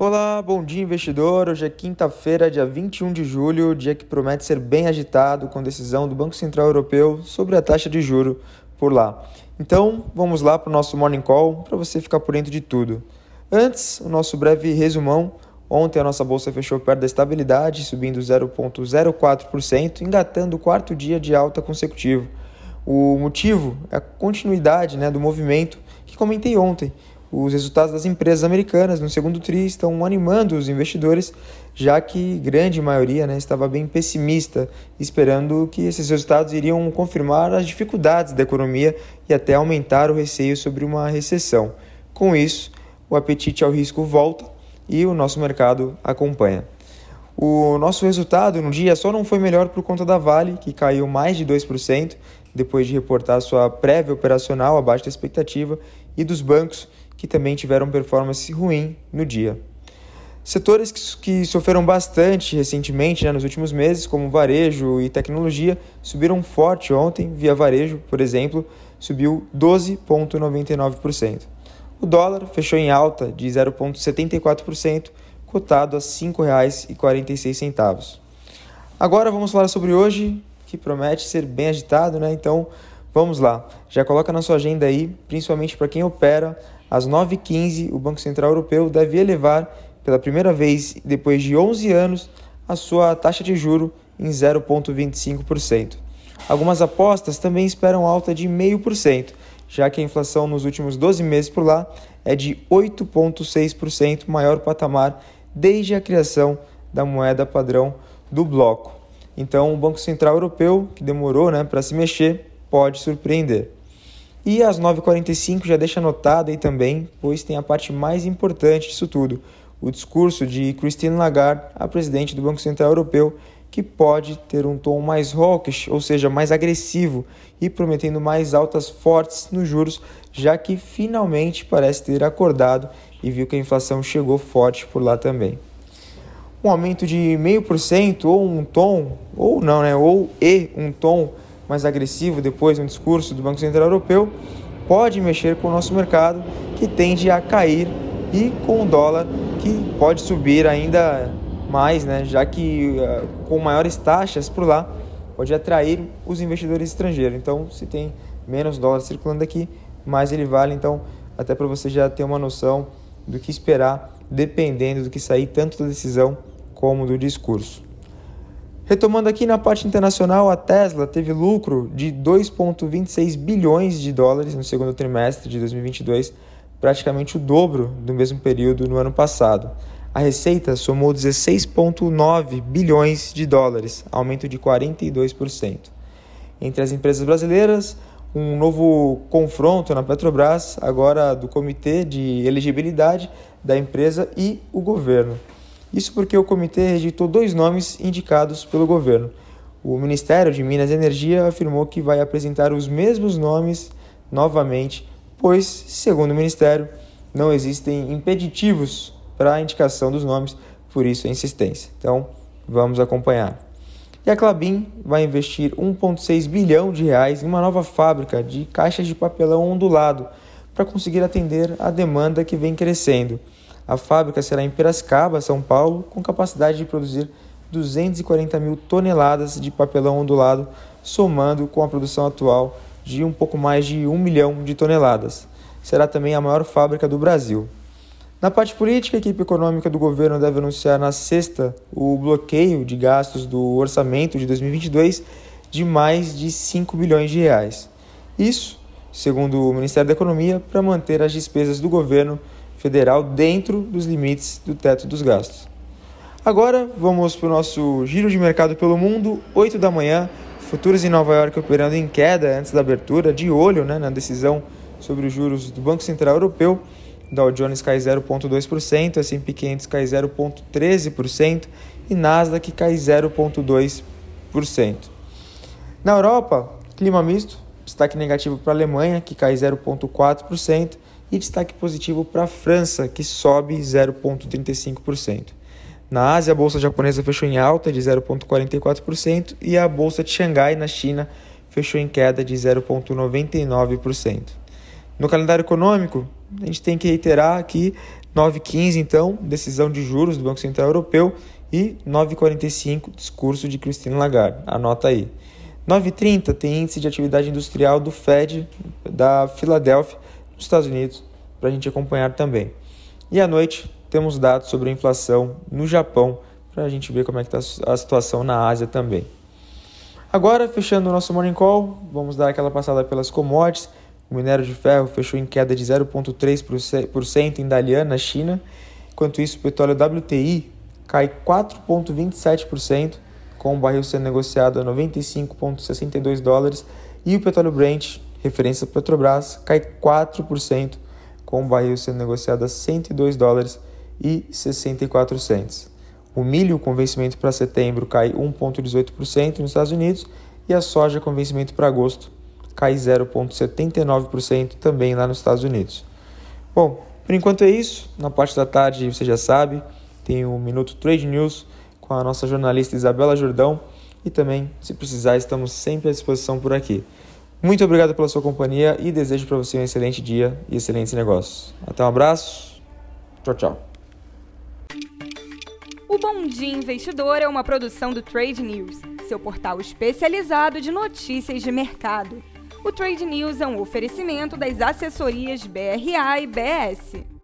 Olá, bom dia investidor. Hoje é quinta-feira, dia 21 de julho, dia que promete ser bem agitado com decisão do Banco Central Europeu sobre a taxa de juro por lá. Então, vamos lá para o nosso morning call para você ficar por dentro de tudo. Antes, o nosso breve resumão. Ontem a nossa bolsa fechou perto da estabilidade, subindo 0,04%, engatando o quarto dia de alta consecutivo. O motivo é a continuidade né, do movimento que comentei ontem, os resultados das empresas americanas no segundo TRI estão animando os investidores, já que grande maioria né, estava bem pessimista, esperando que esses resultados iriam confirmar as dificuldades da economia e até aumentar o receio sobre uma recessão. Com isso, o apetite ao risco volta e o nosso mercado acompanha. O nosso resultado no dia só não foi melhor por conta da Vale, que caiu mais de 2% depois de reportar sua prévia operacional abaixo da expectativa, e dos bancos, que também tiveram performance ruim no dia. Setores que, sofreram bastante recentemente, né, nos últimos meses, como varejo e tecnologia, subiram forte ontem. Via varejo, por exemplo, subiu 12,99%. O dólar fechou em alta de 0,74%, cotado a R$ 5,46. Agora vamos falar sobre hoje, que promete ser bem agitado, né? Então vamos lá. Já coloca na sua agenda aí, principalmente para quem opera às 9h15, o Banco Central Europeu deve elevar, pela primeira vez depois de 11 anos, a sua taxa de juro em 0,25%. Algumas apostas também esperam alta de 0,5%, já que a inflação nos últimos 12 meses por lá é de 8,6%, maior patamar desde a criação da moeda padrão do bloco. Então, o Banco Central Europeu, que demorou né, para se mexer, pode surpreender. E às 9h45 já deixa anotado aí também, pois tem a parte mais importante disso tudo, o discurso de Christine Lagarde, a presidente do Banco Central Europeu, que pode ter um tom mais hawkish, ou seja, mais agressivo e prometendo mais altas fortes nos juros, já que finalmente parece ter acordado e viu que a inflação chegou forte por lá também. Um aumento de 0,5% ou um tom, ou não, né, ou e um tom mais agressivo depois no discurso do Banco Central Europeu, pode mexer com o nosso mercado, que tende a cair, e com o dólar, que pode subir ainda mais, né, já que uh, com maiores taxas por lá, pode atrair os investidores estrangeiros. Então, se tem menos dólar circulando aqui, mais ele vale. Então, até para você já ter uma noção do que esperar, dependendo do que sair tanto da decisão como do discurso. Retomando aqui na parte internacional, a Tesla teve lucro de 2,26 bilhões de dólares no segundo trimestre de 2022, praticamente o dobro do mesmo período no ano passado. A receita somou 16,9 bilhões de dólares, aumento de 42%. Entre as empresas brasileiras, um novo confronto na Petrobras, agora do Comitê de Elegibilidade da empresa e o governo. Isso porque o comitê rejeitou dois nomes indicados pelo governo. O Ministério de Minas e Energia afirmou que vai apresentar os mesmos nomes novamente, pois, segundo o Ministério, não existem impeditivos para a indicação dos nomes, por isso a insistência. Então, vamos acompanhar. E a Clabin vai investir 1,6 bilhão de reais em uma nova fábrica de caixas de papelão ondulado para conseguir atender a demanda que vem crescendo. A fábrica será em Piracicaba, São Paulo, com capacidade de produzir 240 mil toneladas de papelão ondulado, somando com a produção atual de um pouco mais de 1 milhão de toneladas. Será também a maior fábrica do Brasil. Na parte política, a equipe econômica do governo deve anunciar na sexta o bloqueio de gastos do orçamento de 2022 de mais de 5 bilhões de reais. Isso, segundo o Ministério da Economia, para manter as despesas do governo federal dentro dos limites do teto dos gastos. Agora vamos para o nosso giro de mercado pelo mundo, 8 da manhã, futuros em Nova York operando em queda antes da abertura, de olho né, na decisão sobre os juros do Banco Central Europeu. Dow Jones cai 0,2%, S&P 500 cai 0,13% e Nasdaq cai 0,2%. Na Europa, clima misto, destaque negativo para a Alemanha, que cai 0,4%, e destaque positivo para a França, que sobe 0,35%. Na Ásia, a bolsa japonesa fechou em alta de 0,44% e a bolsa de Xangai, na China, fechou em queda de 0,99%. No calendário econômico, a gente tem que reiterar que 9h15, então, decisão de juros do Banco Central Europeu e 9h45, discurso de Christine Lagarde. Anota aí. 9h30 tem índice de atividade industrial do Fed da Filadélfia, nos Estados Unidos, para a gente acompanhar também. E à noite temos dados sobre a inflação no Japão, para a gente ver como é que está a situação na Ásia também. Agora, fechando o nosso Morning Call, vamos dar aquela passada pelas commodities. O minério de ferro fechou em queda de 0,3% em Dalian, na China. Enquanto isso, o petróleo WTI cai 4,27%, com o barril sendo negociado a 95,62 dólares. E o petróleo Brent, referência Petrobras, cai 4%, com o barril sendo negociado a 102 dólares e 64 centes. O milho com vencimento para setembro cai 1,18% nos Estados Unidos e a soja com vencimento para agosto cai 0,79% também lá nos Estados Unidos. Bom, por enquanto é isso. Na parte da tarde, você já sabe, tem o Minuto Trade News com a nossa jornalista Isabela Jordão e também, se precisar, estamos sempre à disposição por aqui. Muito obrigado pela sua companhia e desejo para você um excelente dia e excelentes negócios. Até um abraço. Tchau, tchau. O Bom Dia Investidor é uma produção do Trade News, seu portal especializado de notícias de mercado. O Trade News é um oferecimento das assessorias BRA e BS.